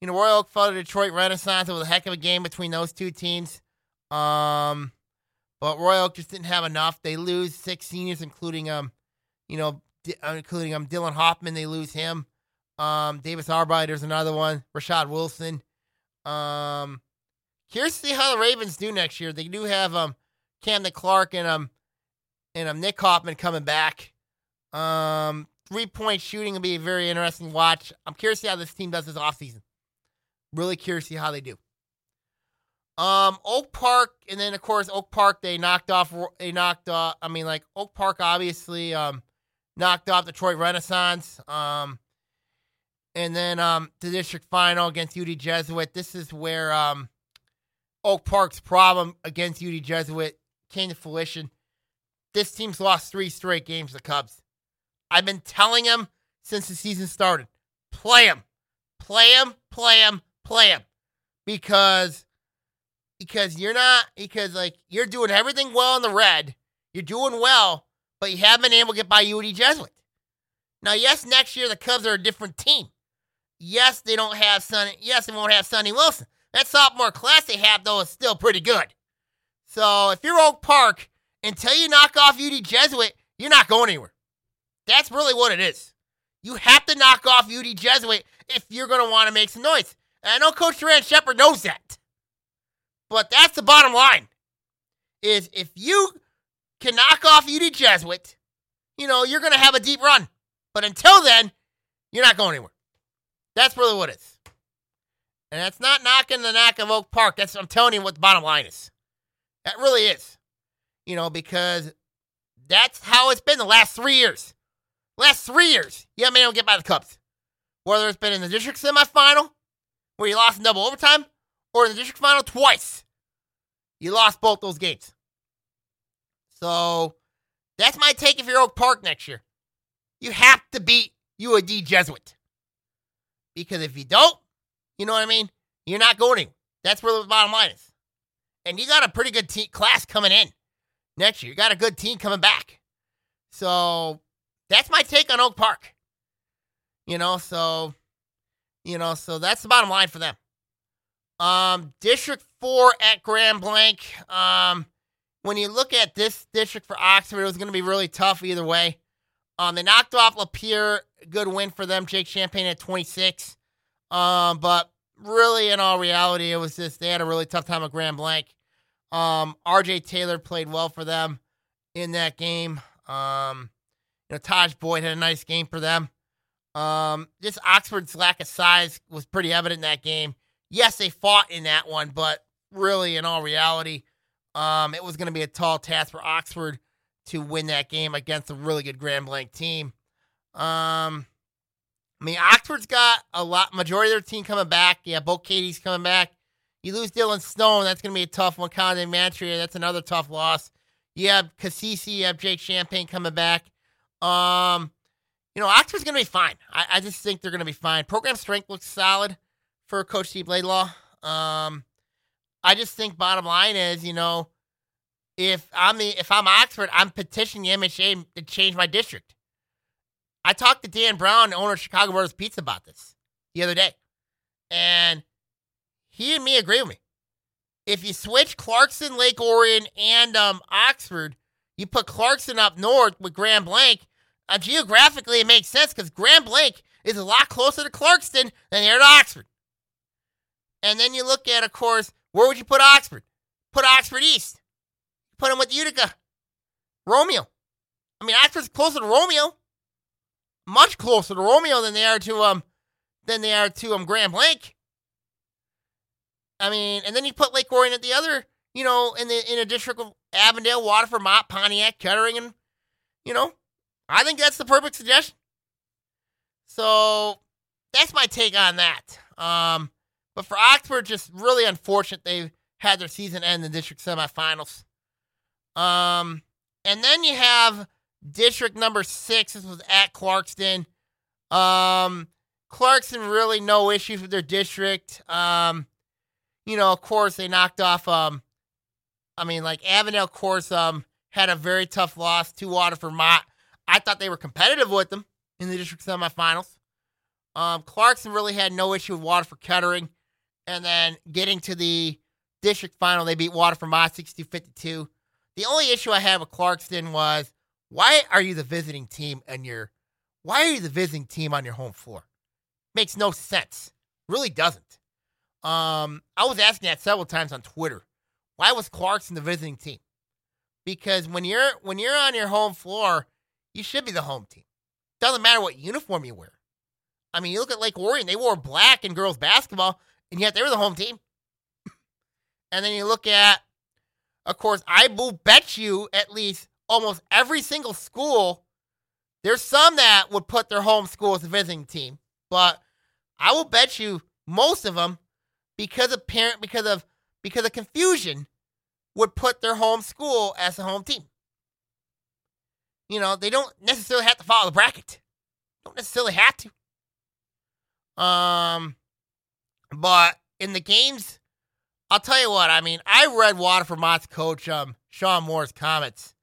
you know, Royal Oak fell to Detroit Renaissance. It was a heck of a game between those two teams. Um, but Royal Oak just didn't have enough. They lose six seniors, including um, you know, uh, including um Dylan Hoffman. They lose him. Um, Davis Arbeiter's another one. Rashad Wilson. Um, curious to see how the Ravens do next year. They do have um Camden Clark and um and um Nick Hoffman coming back. Um, three point shooting will be a very interesting watch. I'm curious to see how this team does this offseason. Really curious to see how they do. Um, Oak Park, and then of course Oak Park, they knocked off. They knocked off. I mean, like Oak Park, obviously, um, knocked off Detroit Renaissance. Um, and then um, the district final against UD Jesuit. This is where um, Oak Park's problem against UD Jesuit came to fruition. This team's lost three straight games to the Cubs. I've been telling them since the season started, play them, play them, play them, play him because because you're not because like you're doing everything well in the red. You're doing well, but you haven't been able to get by UD Jesuit. Now, yes, next year the Cubs are a different team. Yes, they don't have Sonny. Yes, they won't have Sonny Wilson. That sophomore class they have though is still pretty good. So if you're Oak Park, until you knock off UD Jesuit, you're not going anywhere. That's really what it is. You have to knock off UD Jesuit if you're going to want to make some noise. And I know Coach Durant Shepard knows that. But that's the bottom line. Is if you can knock off UD Jesuit, you know, you're to have a deep run. But until then, you're not going anywhere. That's really what it is. And that's not knocking the knock of Oak Park. That's I'm telling you what the bottom line is. That really is. You know, because that's how it's been the last three years. Last three years, haven't been able get by the Cubs. Whether it's been in the district semifinal, where you lost in double overtime, or in the district final twice. You lost both those games. So that's my take if you're Oak Park next year. You have to beat UAD Jesuit. Because if you don't, you know what I mean? You're not going That's where the bottom line is. And you got a pretty good team class coming in next year. You got a good team coming back. So that's my take on Oak Park. You know, so you know, so that's the bottom line for them. Um, District 4 at Grand Blanc. Um, when you look at this district for Oxford, it was going to be really tough either way. Um, they knocked off Lapeer. Good win for them. Jake Champagne at 26. Um, but really, in all reality, it was just they had a really tough time at Grand Blanc. Um, RJ Taylor played well for them in that game. Um, you know, Taj Boyd had a nice game for them. Um, just Oxford's lack of size was pretty evident in that game yes, they fought in that one, but really, in all reality, um, it was going to be a tall task for Oxford to win that game against a really good Grand Blanc team. Um, I mean, Oxford's got a lot, majority of their team coming back. Yeah, both Katie's coming back. You lose Dylan Stone, that's going to be a tough one. Conde Mantria, that's another tough loss. You have Cassisi, you have Jake Champagne coming back. Um, you know, Oxford's going to be fine. I, I just think they're going to be fine. Program strength looks solid for Coach Steve Laidlaw. Um, I just think bottom line is, you know, if I'm the if I'm Oxford, I'm petitioning the MHA to change my district. I talked to Dan Brown, owner of Chicago Brothers Pizza, about this the other day, and he and me agree with me. If you switch Clarkston, Lake Orion, and um, Oxford, You put Clarkston up north with Grand Blanc. Uh, geographically, it makes sense because Grand Blanc is a lot closer to Clarkston than they are to Oxford. And then you look at, of course, where would you put Oxford? Put Oxford East. Put them with Utica. Romeo. I mean, Oxford's closer to Romeo. Much closer to Romeo than they are to um than they are to um Grand Blanc. I mean, and then you put Lake Orion at the other, you know, in the in a district of Avondale, Waterford, Mott, Pontiac, Kettering, and you know, I think that's the perfect suggestion. So that's my take on that. Um, but for Oxford, just really unfortunate they had their season end in the district semifinals. Um, and then you have district number six. This was at Clarkston. Um, Clarkston really no issues with their district. Um, you know, of course they knocked off. Um, I mean, like Avondale, of course, um, had a very tough loss to Waterford Mott. I thought they were competitive with them in the district semifinals. Um, Clarkston really had no issue with Waterford Kettering. And then getting to the district final, they beat Waterford Mott 60 52. The only issue I had with Clarkston was why are you the visiting team and you're why are you the visiting team on your home floor? Makes no sense. Really doesn't. Um, I was asking that several times on Twitter. Why was Clarkston the visiting team? Because when you're when you're on your home floor, you should be the home team. Doesn't matter what uniform you wear. I mean, you look at Lake Orion, they wore black in girls basketball, and yet they were the home team. and then you look at, of course, I will bet you at least almost every single school, there's some that would put their home school as a visiting team, but I will bet you most of them, because of parent, because of because of confusion, would put their home school as a home team. You know, they don't necessarily have to follow the bracket. Don't necessarily have to. Um, but in the games, I'll tell you what. I mean, I read Waterford Mott's coach, um, Sean Moore's comments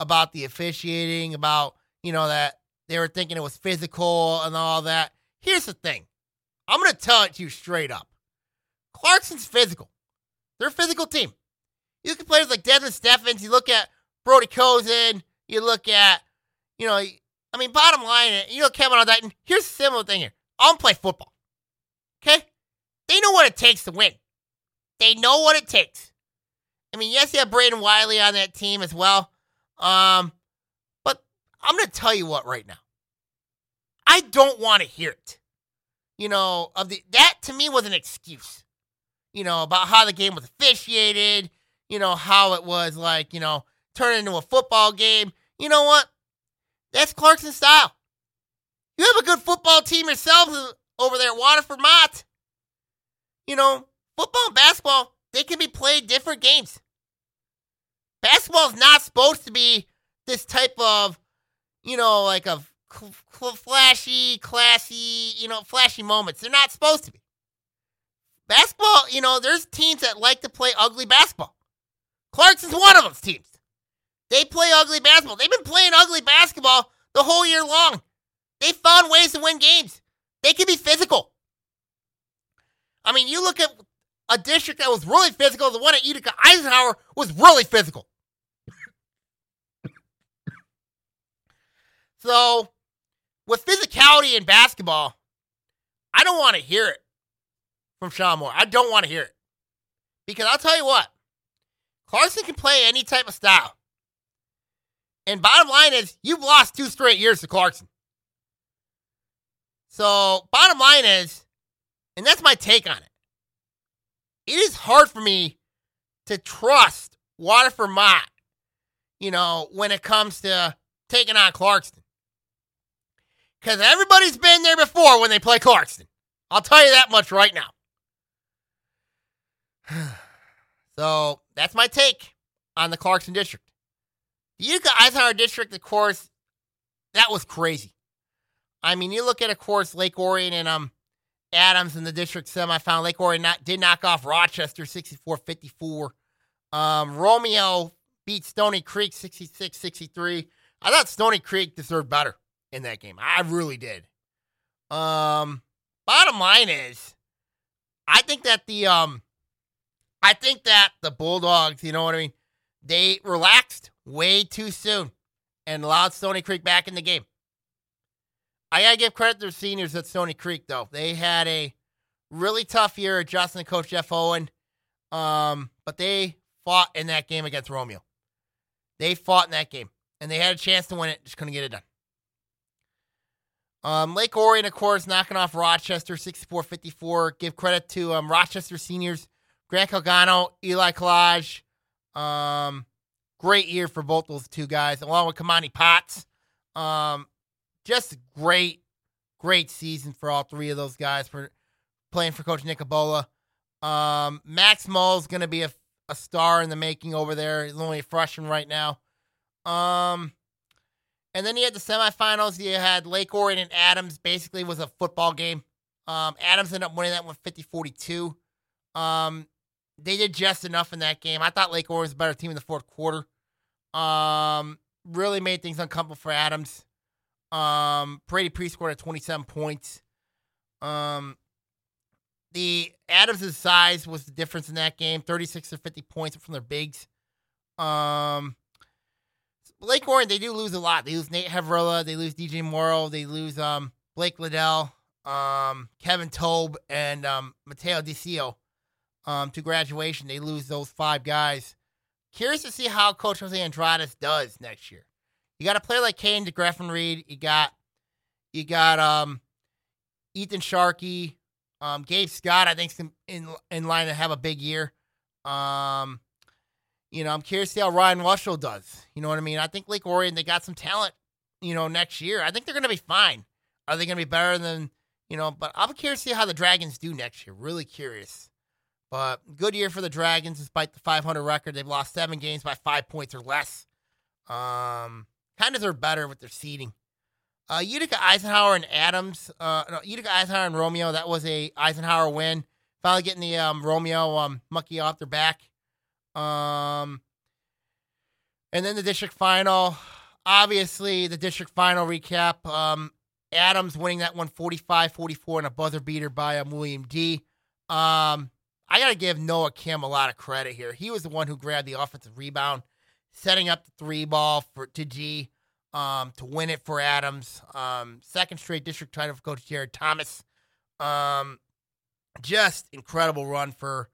about the officiating, about you know that they were thinking it was physical and all that. Here's the thing. I'm gonna tell it to you straight up. Clarkston's physical. They're a physical team. You look at players like Desmond Steffens. You look at Brody Cozen. You look at, you know, I mean, bottom line, you know, Kevin on that. Here's a similar thing here. I don't play football. Okay? They know what it takes to win. They know what it takes. I mean, yes, you have Braden Wiley on that team as well. Um, but I'm going to tell you what right now. I don't want to hear it. You know, of the that to me was an excuse. You know, about how the game was officiated, you know, how it was like, you know, turned into a football game. You know what? That's Clarkston style. You have a good football team yourselves over there at Waterford Mott. You know, football and basketball, they can be played different games. Basketball is not supposed to be this type of, you know, like a flashy, classy, you know, flashy moments. They're not supposed to be. Basketball, you know, there's teams that like to play ugly basketball. Clarkston's one of those teams. They play ugly basketball. They've been playing ugly basketball the whole year long. They found ways to win games. They can be physical. I mean, you look at a district that was really physical, the one at Utica Eisenhower was really physical. so, with physicality in basketball, I don't want to hear it from Sean Moore. I don't want to hear it. Because I'll tell you what, Clarkston can play any type of style. And bottom line is, you've lost two straight years to Clarkston. So, bottom line is, and that's my take on it. It is hard for me to trust Waterford Mott, you know, when it comes to taking on Clarkston. Because everybody's been there before when they play Clarkston. I'll tell you that much right now. so that's my take on the Clarkston district. Utica Eisenhower district, of course, that was crazy. I mean, you look at, of course, Lake Orion and um Adams in the district semifinal. Lake Orion not, did knock off Rochester 64 54. Um, Romeo beat Stony Creek 66 63. I thought Stony Creek deserved better in that game. I really did. Um, bottom line is, I think that the um, I think that the Bulldogs, you know what I mean, they relaxed way too soon and allowed Stony Creek back in the game. I gotta give credit to the seniors at Stony Creek though. They had a really tough year adjusting to Coach Jeff Owen, um, but they fought in that game against Romeo. They fought in that game, and they had a chance to win it, just couldn't get it done. Um, Lake Orion, of course, knocking off Rochester 64 54. Give credit to um, Rochester seniors, Grant Calgano, Eli Collage. Um, great year for both those two guys, along with Kamani Potts. Um, just great, great season for all three of those guys for playing for Coach Nick Ebola. Um, Max Mull's going to be a, a star in the making over there. He's only a freshman right now. Um, and then you had the semifinals. You had Lake Orion and Adams. Basically, was a football game. Um, Adams ended up winning that one 50 42. Um, they did just enough in that game. I thought Lake Orion was a better team in the fourth quarter. Um, really made things uncomfortable for Adams. Um, Brady Pre scored at 27 points. Um, the Adams' size was the difference in that game 36 to 50 points from their bigs. Um, Lake Orion, they do lose a lot. They lose Nate Havrilla, they lose DJ Morrow, they lose um, Blake Liddell, um, Kevin Tobe, and um, Mateo DiCio um, to graduation. They lose those five guys. Curious to see how Coach Jose Andrades does next year. You got a player like Kane DeGraffin Reed. You got you got um, Ethan Sharkey, um, Gabe Scott. I think in in line to have a big year. Um, you know, I'm curious to see how Ryan Russell does. You know what I mean? I think Lake Orion, they got some talent, you know, next year. I think they're to be fine. Are they to be better than, you know, but I'm curious to see how the Dragons do next year. Really curious. But good year for the Dragons despite the 500 record. They've lost seven games by five points or less. Um, kind of they're better with their seeding. Uh, Utica Eisenhower and Adams, uh, no, Utica Eisenhower and Romeo, that was a Eisenhower win. Finally getting the um, Romeo um, monkey off their back. Um, and then the district final. Obviously, the district final recap. Um, Adams winning that one 45 44 and a buzzer beater by um, William D. Um, I got to give Noah Kim a lot of credit here. He was the one who grabbed the offensive rebound, setting up the three ball for to G um, to win it for Adams. Um, second straight district title for Coach Jared Thomas. Um, just incredible run for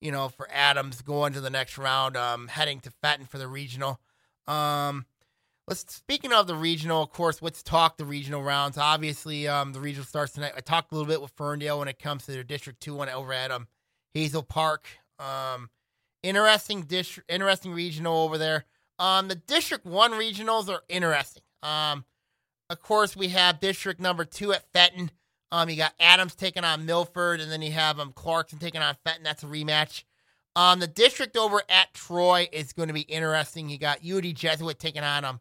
you know, for Adams going to the next round, um, heading to Fenton for the regional. Um, let's speaking of the regional, of course, let's talk the regional rounds. Obviously, um, the regional starts tonight. I talked a little bit with Ferndale when it comes to their District Two one over at Hazel Park. Um, interesting district, interesting regional over there. Um, the District One regionals are interesting. Um, of course, we have District Number Two at Fenton. Um, you got Adams taking on Milford, and then you have um Clarkston taking on Fenton. That's a rematch. Um, the district over at Troy is going to be interesting. You got UD Jesuit taking on um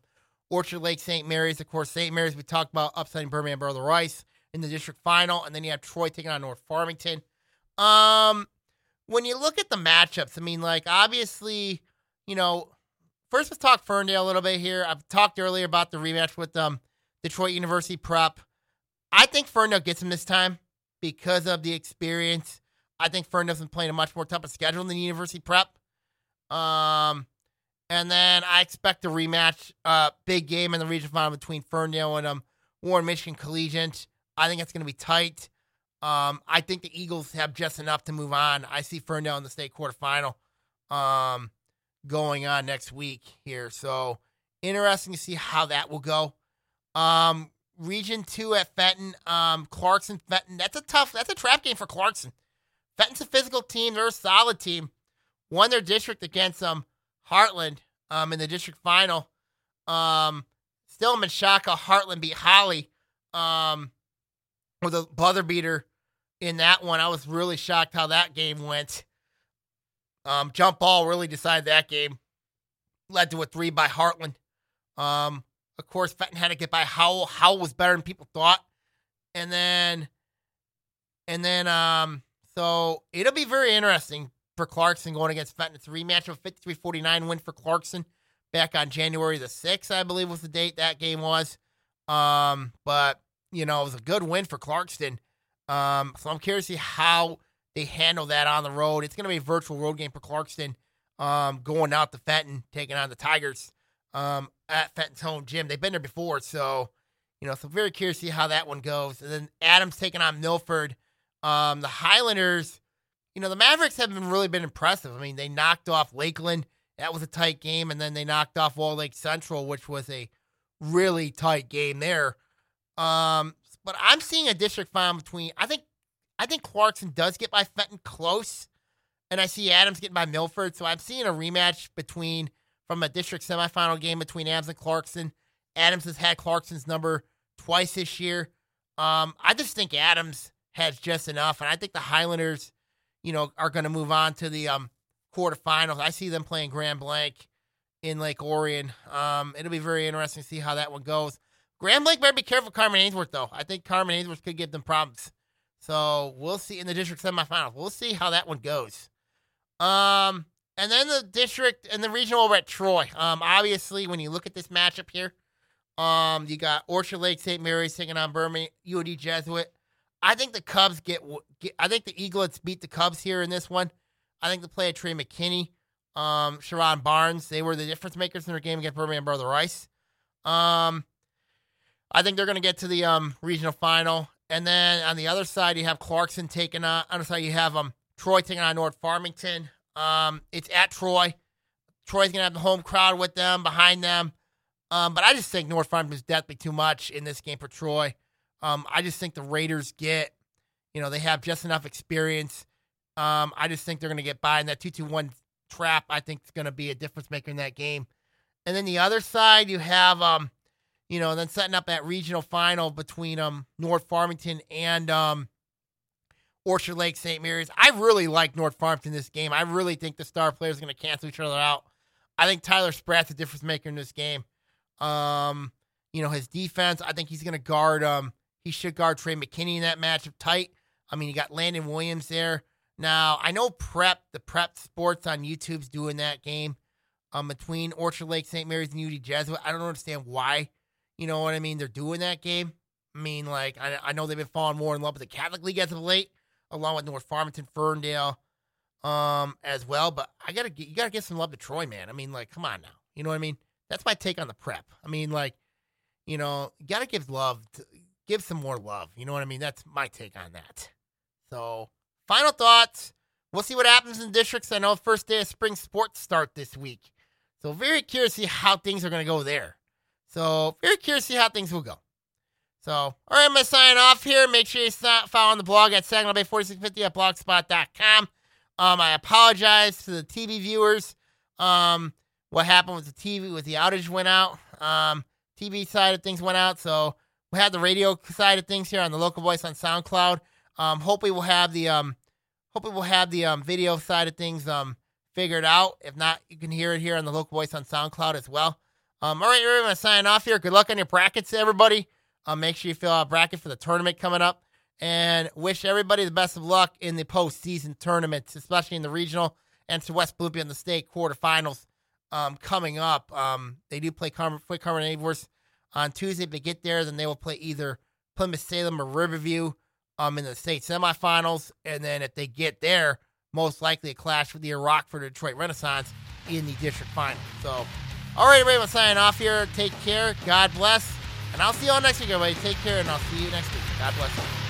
Orchard Lake St. Mary's. Of course, St. Mary's we talked about upsetting Birmingham Brother Rice in the district final, and then you have Troy taking on North Farmington. Um, when you look at the matchups, I mean, like obviously, you know, first let's talk Ferndale a little bit here. I've talked earlier about the rematch with um Detroit University Prep. I think Ferndale gets him this time because of the experience. I think Ferndale's been playing a much more tougher schedule than University Prep. Um, and then I expect a rematch, uh, big game in the region final between Ferndale and um, Warren Michigan Collegiate. I think it's going to be tight. Um, I think the Eagles have just enough to move on. I see Ferndale in the state quarterfinal um, going on next week here. So interesting to see how that will go. Um, Region Two at Fenton. Um, Clarkston, Fenton. That's a tough. That's a trap game for Clarkston. Fenton's a physical team. They're a solid team. Won their district against um Hartland um in the district final. Um, still in Menchaca, Hartland beat Holly um with a buzzer beater in that one. I was really shocked how that game went. Um, jump ball really decided that game. Led to a three by Hartland. Um, of course, Fenton had to get by Howell. Howell was better than people thought. And then, and then, um, so it'll be very interesting for Clarkston going against Fenton. It's a rematch of 53 49 win for Clarkston back on January the 6th, I believe was the date that game was. Um, but, you know, it was a good win for Clarkston. Um, so I'm curious to see how they handle that on the road. It's going to be a virtual road game for Clarkston um, going out to Fenton, taking on the Tigers. um, at Fenton's home gym. They've been there before, so you know, so very curious to see how that one goes. And then Adams taking on Milford. Um, the Highlanders, you know, the Mavericks haven't really been impressive. I mean, they knocked off Lakeland. That was a tight game, and then they knocked off Walled Lake Central, which was a really tight game there. Um, but I'm seeing a district final between. I think, I think Clarkston does get by Fenton close, and I see Adams getting by Milford. So I'm seeing a rematch between from a district semifinal game between Adams and Clarkston. Adams has had Clarkston's number twice this year. Um, I just think Adams has just enough, and I think the Highlanders, you know, are going to move on to the um, quarterfinals. I see them playing Grand Blanc in Lake Orion. Um, it'll be very interesting to see how that one goes. Grand Blanc better be careful Carman Ainsworth, though. I think Carman Ainsworth could give them problems. So we'll see in the district semifinals. We'll see how that one goes. Um, and then the district and the regional over at Troy. Um, obviously, when you look at this matchup here, um, you got Orchard Lake St. Mary's taking on Birmingham UD Jesuit. I think the Cubs get, get, I think the Eaglets beat the Cubs here in this one. I think the play of Trey McKinney, um, Sharon Barnes, they were the difference makers in their game against Birmingham Brother Rice. Um, I think they're going to get to the um, regional final. And then on the other side, you have Clarkston taking on. On the side, you have um, Troy taking on North Farmington. Um, it's at Troy. Troy's going to have the home crowd with them, behind them. Um, but I just think North Farmington is definitely too much in this game for Troy. Um, I just think the Raiders get, you know, they have just enough experience. Um, I just think they're going to get by in that 2 2 1 trap. I think it's going to be a difference maker in that game. And then the other side, you have, um, you know, and then setting up that regional final between um, North Farmington and um, Orchard Lake St. Mary's. I really like North Farmington this game. I really think the star players are going to cancel each other out. I think Tyler Spratt's a difference maker in this game. Um, you know, his defense, I think he's going to guard, um, he should guard Trey McKinney in that matchup tight. I mean, you got Landon Williams there. Now, I know Prep, the Prep Sports on YouTube's doing that game um, between Orchard Lake St. Mary's and UD Jesuit. I don't understand why, you know what I mean, they're doing that game. I mean, like, I, I know they've been falling more in love with the Catholic League as of late, along with North Farmington, Ferndale, um, as well. But I gotta get, you gotta get some love to Troy, man. I mean, like, come on now. You know what I mean? That's my take on the prep. I mean, like, you know, you gotta give love, to, give some more love. You know what I mean? That's my take on that. So, final thoughts. We'll see what happens in districts. I know first day of spring sports start this week. So, very curious to see how things are to go there. So, very curious to see how things will go. So, all right, I'm going to sign off here. Make sure you follow the blog at Saginaw Bay 4650 at blogspot.com. Um, I apologize to the TV viewers. Um, what happened with the TV, with the outage went out. Um, TV side of things went out. So we had the radio side of things here on the local voice on SoundCloud. Um, hopefully we'll have the um, hopefully we'll have the um, video side of things um, figured out. If not, you can hear it here on the local voice on SoundCloud as well. Um, all right, we're going to sign off here. Good luck on your brackets, everybody. Um, make sure you fill out a bracket for the tournament coming up, and wish everybody the best of luck in the postseason tournaments, especially in the regional and to West Bloomfield in the state quarterfinals um, coming up. Um, they do play Carman, play Carman Ainsworth on Tuesday. If they get there, then they will play either Plymouth Salem or Riverview um, in the state semifinals. And then if they get there, most likely a clash with the Rockford Detroit Renaissance in the district final. So, all right, everybody, I'm signing off here. Take care. God bless. And I'll see you all next week, everybody. Take care, and I'll see you next week. God bless you.